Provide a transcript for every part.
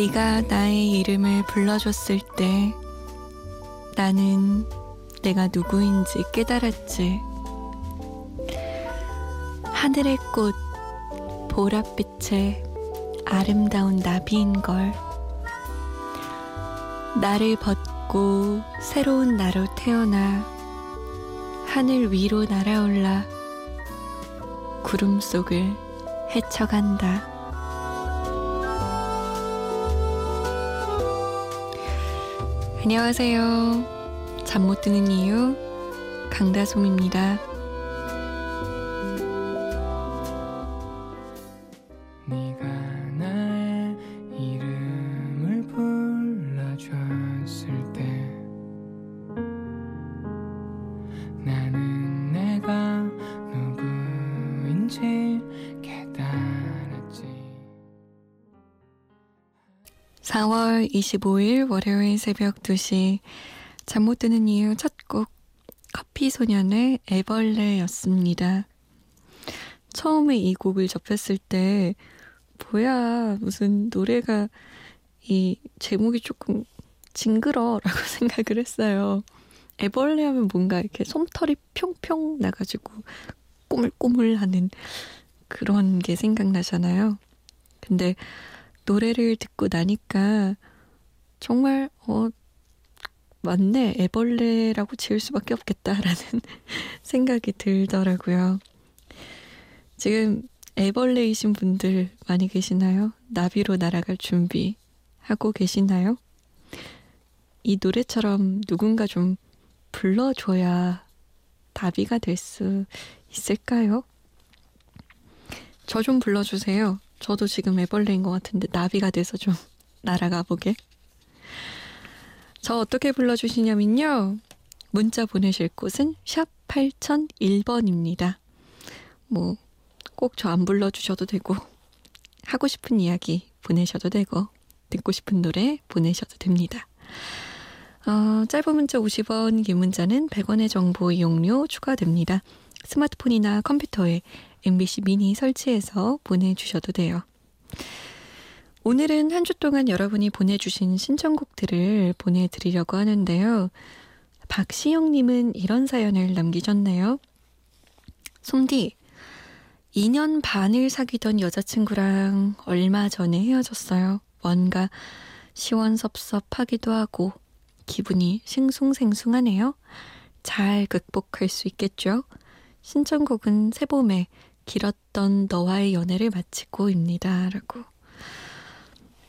네가 나의 이름을 불러줬을 때 나는 내가 누구인지 깨달았지. 하늘의 꽃, 보랏빛의 아름다운 나비인 걸. 나를 벗고 새로운 나로 태어나 하늘 위로 날아올라 구름 속을 헤쳐간다. 안녕하세요. 잠 못 드는 이유 강다솜입니다. 4월 25일 월요일 새벽 2시 잠 못 드는 이유 첫 곡 커피 소년의 애벌레였습니다. 처음에 이 곡을 접했을 때 뭐야 무슨 노래가 이 제목이 조금 징그러라고 생각을 했어요. 애벌레 하면 뭔가 이렇게 솜털이 평평 나가지고 꼬물꼬물하는 그런 게 생각나잖아요. 근데 노래를 듣고 나니까 정말 어 맞네 애벌레라고 지을 수밖에 없겠다라는 생각이 들더라고요. 지금 애벌레이신 분들 많이 계시나요? 나비로 날아갈 준비 하고 계시나요? 이 노래처럼 누군가 좀 불러줘야 나비가 될 수 있을까요? 저 좀 불러주세요. 저도 지금 애벌레인 것 같은데 나비가 돼서 좀 날아가 보게. 저 어떻게 불러주시냐면요. 문자 보내실 곳은 샵 8001번입니다. 뭐, 꼭 저 안 불러주셔도 되고, 하고 싶은 이야기 보내셔도 되고, 듣고 싶은 노래 보내셔도 됩니다. 어, 짧은 문자 50원, 긴 문자는 100원의 정보 이용료 추가됩니다. 스마트폰이나 컴퓨터에 MBC 미니 설치해서 보내주셔도 돼요. 오늘은 한 주 동안 여러분이 보내주신 신청곡들을 보내드리려고 하는데요. 박시영님은 이런 사연을 남기셨네요. 솜디, 2년 반을 사귀던 여자친구랑 얼마 전에 헤어졌어요. 뭔가 시원섭섭하기도 하고 기분이 싱숭생숭하네요. 잘 극복할 수 있겠죠? 신청곡은 새봄에 길었던 너와의 연애를 마치고입니다. 라고.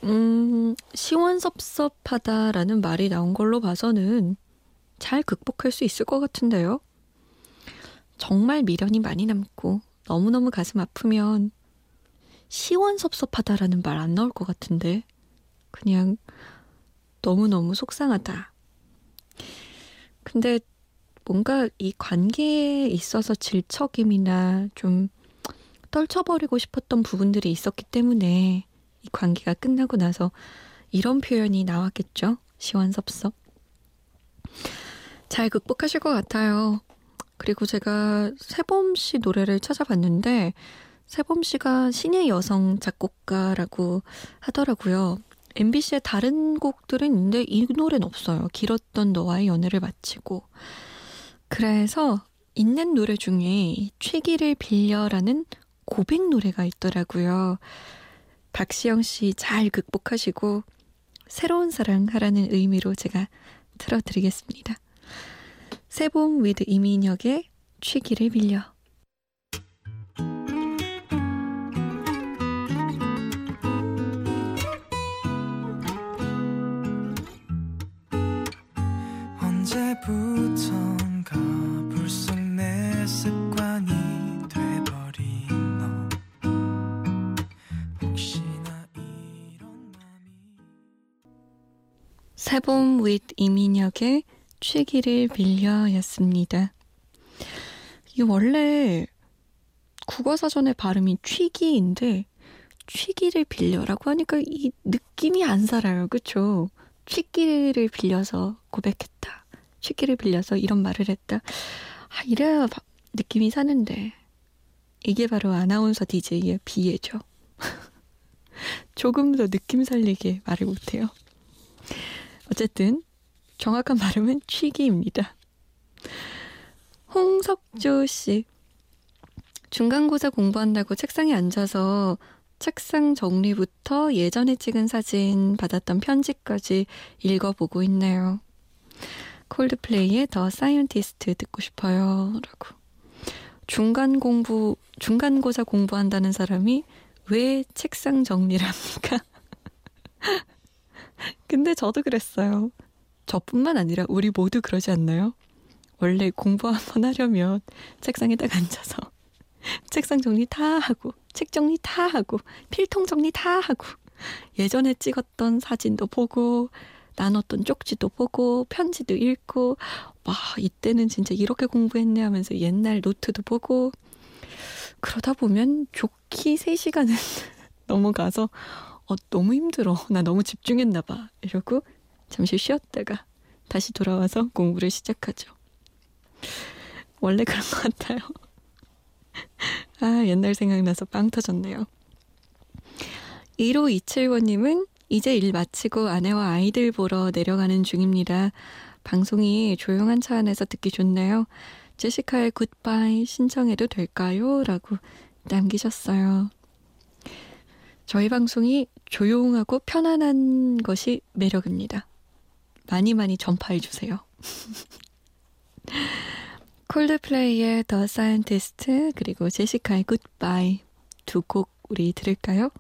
음, 시원섭섭하다라는 말이 나온 걸로 봐서는 잘 극복할 수 있을 것 같은데요. 정말 미련이 많이 남고 너무너무 가슴 아프면 시원섭섭하다라는 말 안 나올 것 같은데 그냥 너무너무 속상하다. 근데 뭔가 이 관계에 있어서 질척임이나 좀 떨쳐버리고 싶었던 부분들이 있었기 때문에 이 관계가 끝나고 나서 이런 표현이 나왔겠죠? 시원섭섭. 잘 극복하실 것 같아요. 그리고 제가 세범 씨 노래를 찾아봤는데 새봄 씨가 신예 여성 작곡가라고 하더라고요. MBC의 다른 곡들은 있는데 이 노래는 없어요. 길었던 너와의 연애를 마치고. 그래서 있는 노래 중에 취기를 빌려라는 고백 노래가 있더라고요. 박시영 씨 잘 극복하시고 새로운 사랑 하라는 의미로 제가 틀어드리겠습니다. 새봄 with 이민혁의 취기를 빌려. 언제부 세봄 with 이민혁의 취기를 빌려였습니다. 이 원래 국어사전의 발음이 취기인데 취기를 빌려라고 하니까 이 느낌이 안 살아요. 그쵸? 취기를 빌려서 고백했다. 취기를 빌려서 이런 말을 했다. 아, 이래야 바- 느낌이 사는데 이게 바로 아나운서 DJ의 비애죠. 조금 더 느낌 살리게 말을 못해요. 어쨌든 정확한 발음은 취기입니다. 홍석조 씨. 중간고사 공부한다고 책상에 앉아서 책상 정리부터 예전에 찍은 사진 받았던 편지까지 읽어보고 있네요. 콜드플레이의 The Scientist 듣고 싶어요. 라고. 중간 공부, 중간고사 공부한다는 사람이 왜 책상 정리를 합니까? 근데 저도 그랬어요. 저뿐만 아니라 우리 모두 그러지 않나요? 원래 공부 한번 하려면 책상에 딱 앉아서 책상 정리 다 하고 책 정리 다 하고 필통 정리 다 하고 예전에 찍었던 사진도 보고 나눴던 쪽지도 보고 편지도 읽고 와 이때는 진짜 이렇게 공부했네 하면서 옛날 노트도 보고 그러다 보면 좋기 3시간은 넘어가서 어 너무 힘들어 나 너무 집중했나 봐 이러고 잠시 쉬었다가 다시 돌아와서 공부를 시작하죠. 원래 그런 것 같아요. 아, 옛날 생각나서 빵 터졌네요. 1527번님은 이제 일 마치고 아내와 아이들 보러 내려가는 중입니다. 방송이 조용한 차 안에서 듣기 좋네요. 제시카의 굿바이 신청해도 될까요? 라고 남기셨어요. 저희 방송이 조용하고 편안한 것이 매력입니다. 많이 많이 전파해 주세요. 콜드플레이의 The Scientist 그리고 제시카의 Goodbye 두 곡 우리 들을까요?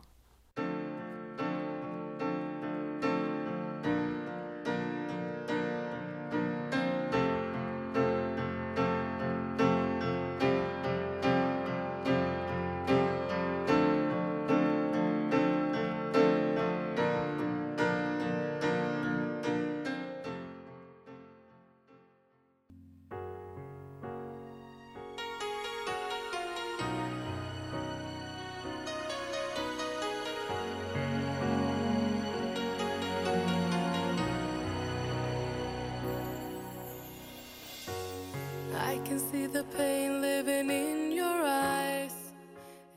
Can see the pain living in your eyes.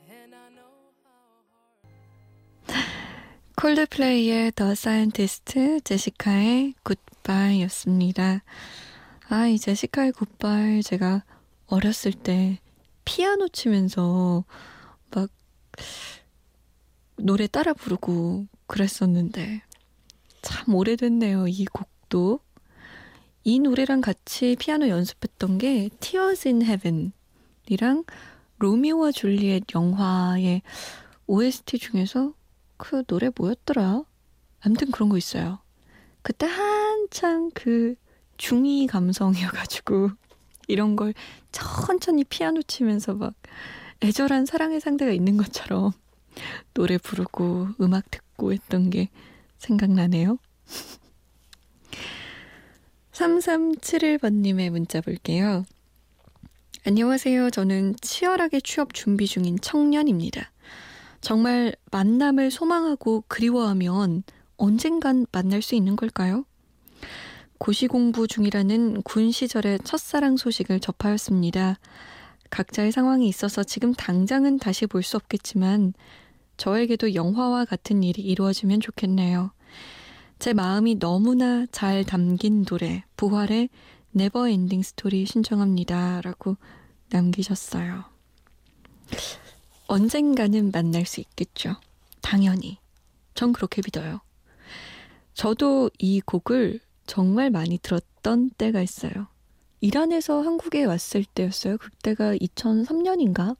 And I know how 콜드플레이의 The Scientist 제시카의 Goodbye였습니다. 아, 이 제시카의 Goodbye 제가 어렸을 때 피아노 치면서 막 노래 따라 부르고 그랬었는데 참 오래됐네요. 이 곡도. 이 노래랑 같이 피아노 연습했던 게 Tears in Heaven이랑 로미오와 줄리엣 영화의 OST 중에서 그 노래 뭐였더라? 아무튼 그런 거 있어요. 그때 한창 그 중이 감성이어가지고 이런 걸 천천히 피아노 치면서 막 애절한 사랑의 상대가 있는 것처럼 노래 부르고 음악 듣고 했던 게 생각나네요. 3371번님의 문자 볼게요. 안녕하세요. 저는 치열하게 취업 준비 중인 청년입니다. 정말 만남을 소망하고 그리워하면 언젠간 만날 수 있는 걸까요? 고시 공부 중이라는 군 시절의 첫사랑 소식을 접하였습니다. 각자의 상황이 있어서 지금 당장은 다시 볼 수 없겠지만 저에게도 영화와 같은 일이 이루어지면 좋겠네요. 제 마음이 너무나 잘 담긴 노래 부활의 Never Ending Story 신청합니다. 라고 남기셨어요. 언젠가는 만날 수 있겠죠. 당연히. 전 그렇게 믿어요. 저도 이 곡을 정말 많이 들었던 때가 있어요. 이란에서 한국에 왔을 때였어요. 그때가 2003년인가?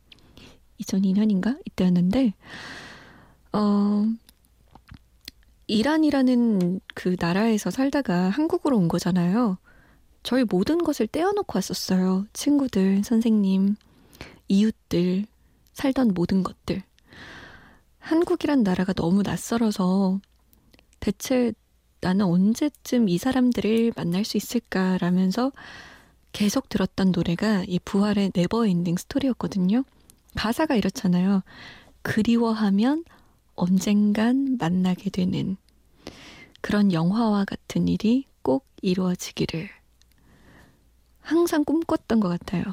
2002년인가? 이때였는데, 어, 이란이라는 그 나라에서 살다가 한국으로 온 거잖아요. 저희 모든 것을 떼어놓고 왔었어요. 친구들, 선생님, 이웃들, 살던 모든 것들. 한국이란 나라가 너무 낯설어서 대체 나는 언제쯤 이 사람들을 만날 수 있을까라면서 계속 들었던 노래가 이 부활의 Never Ending Story였거든요. 가사가 이렇잖아요. 그리워하면 언젠간 만나게 되는 그런 영화와 같은 일이 꼭 이루어지기를 항상 꿈꿨던 것 같아요.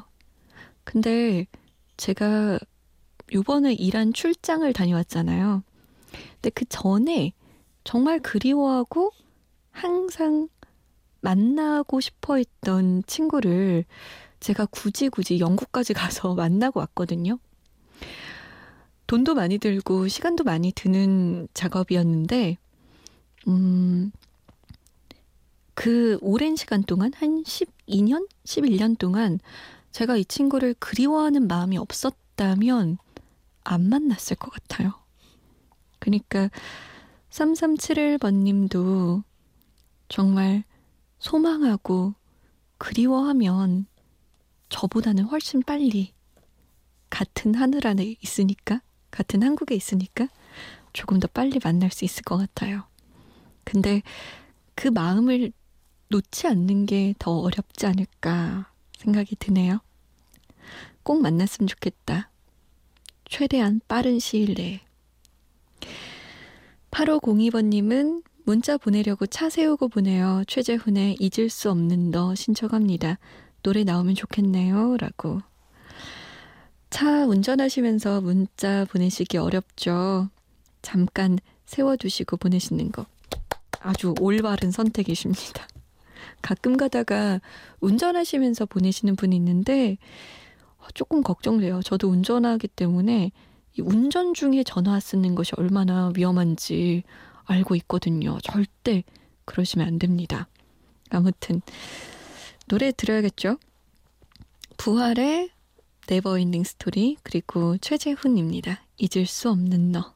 근데 제가 요번에 이란 출장을 다녀왔잖아요. 근데 그 전에 정말 그리워하고 항상 만나고 싶어 했던 친구를 제가 굳이 굳이 영국까지 가서 만나고 왔거든요. 돈도 많이 들고 시간도 많이 드는 작업이었는데, 음, 그 오랜 시간 동안, 한 12년? 11년 동안 제가 이 친구를 그리워하는 마음이 없었다면 안 만났을 것 같아요. 그러니까 3371번 님도 정말 소망하고 그리워하면 저보다는 훨씬 빨리 같은 하늘 안에 있으니까, 같은 한국에 있으니까 조금 더 빨리 만날 수 있을 것 같아요. 근데 그 마음을 놓지 않는 게 더 어렵지 않을까 생각이 드네요. 꼭 만났으면 좋겠다. 최대한 빠른 시일 내에. 8502번님은 문자 보내려고 차 세우고 보내요. 최재훈의 잊을 수 없는 너 신청합니다. 노래 나오면 좋겠네요. 라고. 차 운전하시면서 문자 보내시기 어렵죠. 잠깐 세워두시고 보내시는 거. 아주 올바른 선택이십니다. 가끔 가다가 운전하시면서 보내시는 분이 있는데 조금 걱정돼요. 저도 운전하기 때문에 이 운전 중에 전화 쓰는 것이 얼마나 위험한지 알고 있거든요. 절대 그러시면 안 됩니다. 아무튼 노래 들어야겠죠? 부활의 Never Ending Story 그리고 최재훈입니다. 잊을 수 없는 너.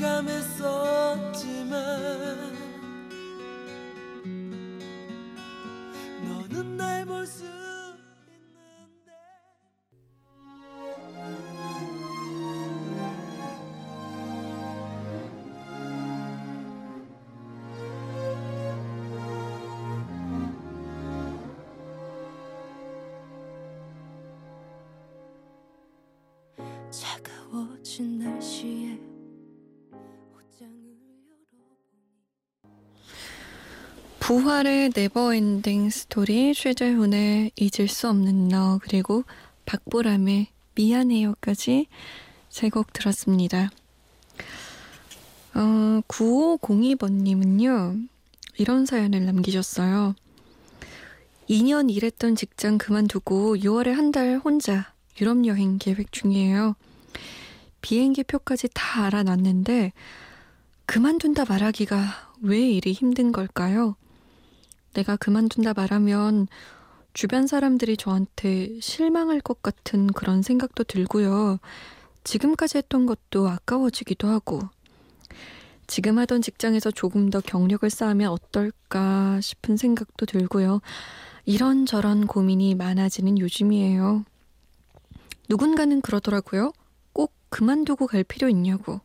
예감했었지만 너는 날 볼 수 있는데. 차가워진 날씨 부활의 Never Ending Story, 최재훈의 잊을 수 없는 너, 그리고 박보람의 미안해요까지 세 곡 들었습니다. 어, 9502번님은요, 이런 사연을 남기셨어요. 2년 일했던 직장 그만두고 6월에 한 달 혼자 유럽 여행 계획 중이에요. 비행기 표까지 다 알아놨는데, 그만둔다 말하기가 왜 이리 힘든 걸까요? 내가 그만둔다 말하면 주변 사람들이 저한테 실망할 것 같은 그런 생각도 들고요. 지금까지 했던 것도 아까워지기도 하고, 지금 하던 직장에서 조금 더 경력을 쌓으면 어떨까 싶은 생각도 들고요. 이런저런 고민이 많아지는 요즘이에요. 누군가는 그러더라고요. 꼭 그만두고 갈 필요 있냐고.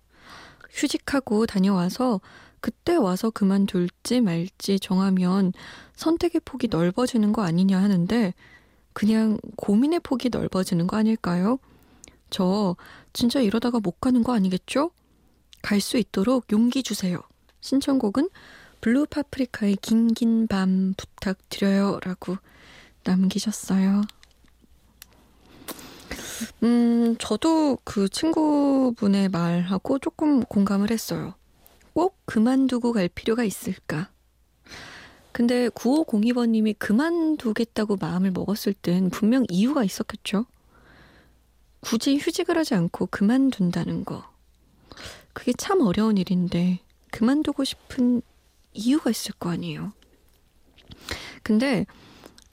휴직하고 다녀와서 그때 와서 그만둘지 말지 정하면 선택의 폭이 넓어지는 거 아니냐 하는데 그냥 고민의 폭이 넓어지는 거 아닐까요? 저 진짜 이러다가 못 가는 거 아니겠죠? 갈 수 있도록 용기 주세요. 신청곡은 블루 파프리카의 긴긴 밤 부탁드려요 라고 남기셨어요. 음, 저도 그 친구분의 말하고 조금 공감을 했어요. 꼭 그만두고 갈 필요가 있을까? 근데 9502번님이 그만두겠다고 마음을 먹었을 땐 분명 이유가 있었겠죠? 굳이 휴직을 하지 않고 그만둔다는 거. 그게 참 어려운 일인데, 그만두고 싶은 이유가 있을 거 아니에요. 근데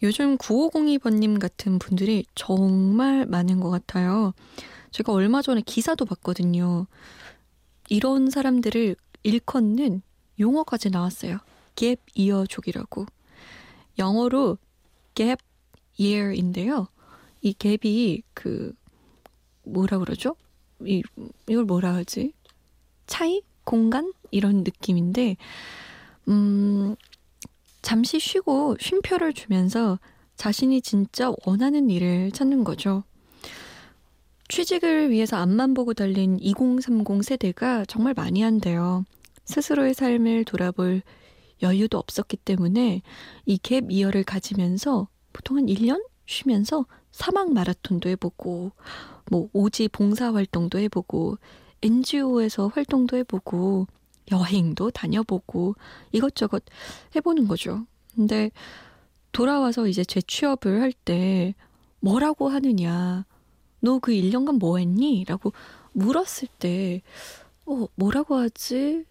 요즘 9502번님 같은 분들이 정말 많은 것 같아요. 제가 얼마 전에 기사도 봤거든요. 이런 사람들을 일컫는 용어까지 나왔어요. 갭 이어족이라고. 영어로 갭 year인데요. 이 갭이 그 뭐라 그러죠? 이 이걸 뭐라 하지? 차이? 공간? 이런 느낌인데 음 잠시 쉬고 쉼표를 주면서 자신이 진짜 원하는 일을 찾는 거죠. 취직을 위해서 앞만 보고 달린 2030 세대가 정말 많이 한대요. 스스로의 삶을 돌아볼 여유도 없었기 때문에 이 갭 이어를 가지면서 보통 한 1년 쉬면서 사막 마라톤도 해보고 뭐 오지 봉사 활동도 해보고 NGO에서 활동도 해보고 여행도 다녀보고 이것저것 해보는 거죠. 근데 돌아와서 이제 재취업을 할 때 뭐라고 하느냐. 너 그 1년간 뭐 했니? 라고 물었을 때, 어, 뭐라고 하지?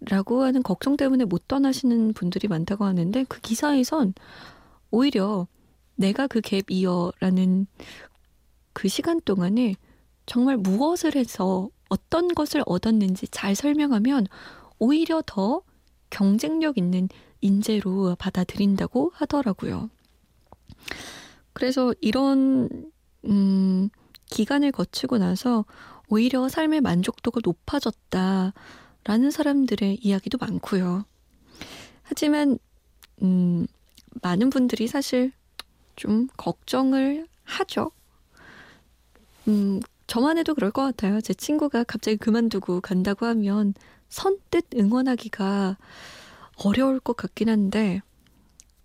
라고 하는 걱정 때문에 못 떠나시는 분들이 많다고 하는데 그 기사에선 오히려 내가 그 갭 이어라는 그 시간 동안에 정말 무엇을 해서 어떤 것을 얻었는지 잘 설명하면 오히려 더 경쟁력 있는 인재로 받아들인다고 하더라고요. 그래서 이런 음, 기간을 거치고 나서 오히려 삶의 만족도가 높아졌다라는 사람들의 이야기도 많고요. 하지만 음, 많은 분들이 사실 좀 걱정을 하죠. 음, 저만 해도 그럴 것 같아요. 제 친구가 갑자기 그만두고 간다고 하면 선뜻 응원하기가 어려울 것 같긴 한데,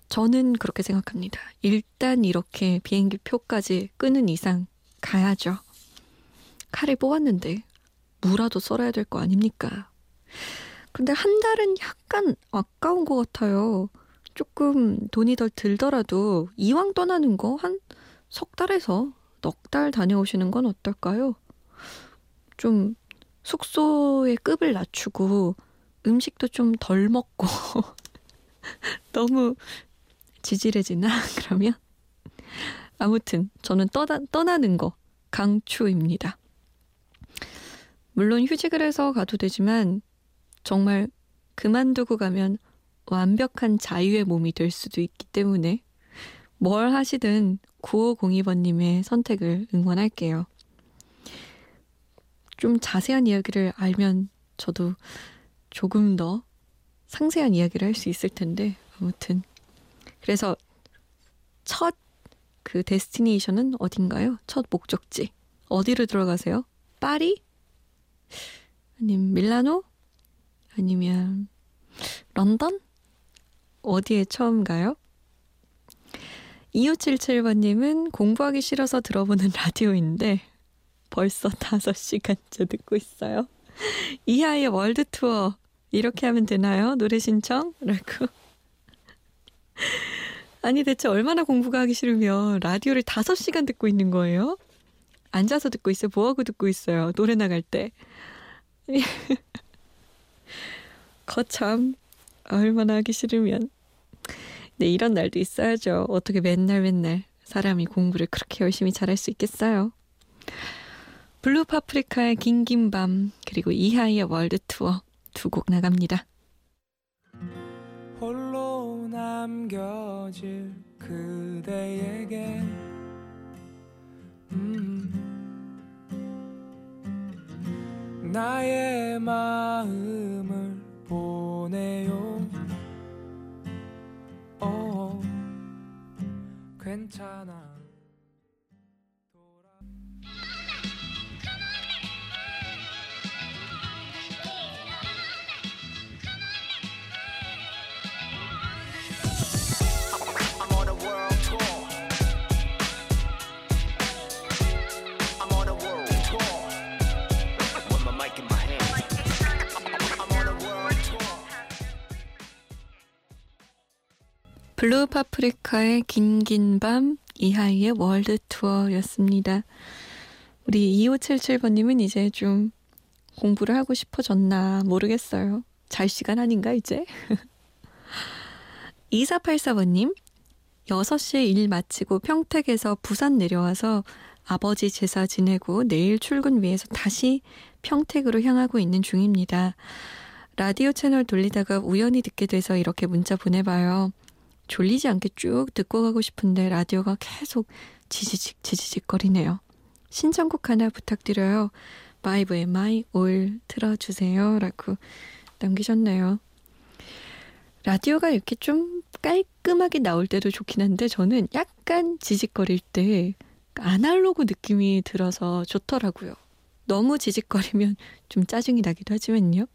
저는 그렇게 생각합니다. 일단 이렇게 비행기 표까지 끄는 이상 가야죠. 칼을 뽑았는데 무라도 썰어야 될 거 아닙니까? 근데 한 달은 약간 아까운 것 같아요. 조금 돈이 덜 들더라도 이왕 떠나는 거 한 석 달에서 넉 달 다녀오시는 건 어떨까요? 좀 숙소의 급을 낮추고 음식도 좀 덜 먹고 너무 지질해지나 그러면 아무튼 저는 떠나, 떠나는 거 강추입니다. 물론 휴직을 해서 가도 되지만 정말 그만두고 가면 완벽한 자유의 몸이 될 수도 있기 때문에 뭘 하시든 9502번님의 선택을 응원할게요. 좀 자세한 이야기를 알면 저도 조금 더 상세한 이야기를 할 수 있을 텐데, 아무튼. 그래서 첫 그 데스티네이션은 어딘가요? 첫 목적지. 어디로 들어가세요? 파리? 아니면 밀라노? 아니면 런던? 어디에 처음 가요? 2577번님은 공부하기 싫어서 들어보는 라디오인데 벌써 5시간째 듣고 있어요. 이하의 월드 투어 이렇게 하면 되나요? 노래 신청? 라고. 아니 대체 얼마나 공부가 하기 싫으면 라디오를 5시간 듣고 있는 거예요? 앉아서 듣고 있어요? 뭐하고 듣고 있어요? 노래 나갈 때. 거참 얼마나 하기 싫으면. 네, 이런 날도 있어야죠. 어떻게 맨날 맨날 사람이 공부를 그렇게 열심히 잘할 수 있겠어요. 블루 파프리카의 긴긴 밤 그리고 이하이의 World Tour 두 곡 나갑니다. 남겨질 그대에게. 음, 나의 마음을 보내요. 어, 괜찮아 블루 파프리카의 긴긴 밤 이하이의 월드 투어였습니다. 우리 2577번님은 이제 좀 공부를 하고 싶어졌나 모르겠어요. 잘 시간 아닌가 이제? 2484번님 6시에 일 마치고 평택에서 부산 내려와서 아버지 제사 지내고 내일 출근 위해서 다시 평택으로 향하고 있는 중입니다. 라디오 채널 돌리다가 우연히 듣게 돼서 이렇게 문자 보내봐요. 졸리지 않게 쭉 듣고 가고 싶은데 라디오가 계속 지지직 지지직 거리네요. 신청곡 하나 부탁드려요. 바이브의 My All 틀어주세요. 라고 남기셨네요. 라디오가 이렇게 좀 깔끔하게 나올 때도 좋긴 한데 저는 약간 지직거릴 때 아날로그 느낌이 들어서 좋더라고요. 너무 지직거리면 좀 짜증이 나기도 하지만요.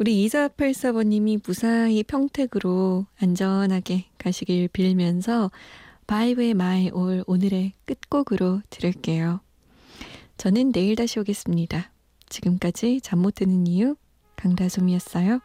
우리 2484번님이 무사히 평택으로 안전하게 가시길 빌면서 바이브의 My All 오늘의 끝곡으로 들을게요. 저는 내일 다시 오겠습니다. 지금까지 잠 못 드는 이유 강다솜이었어요.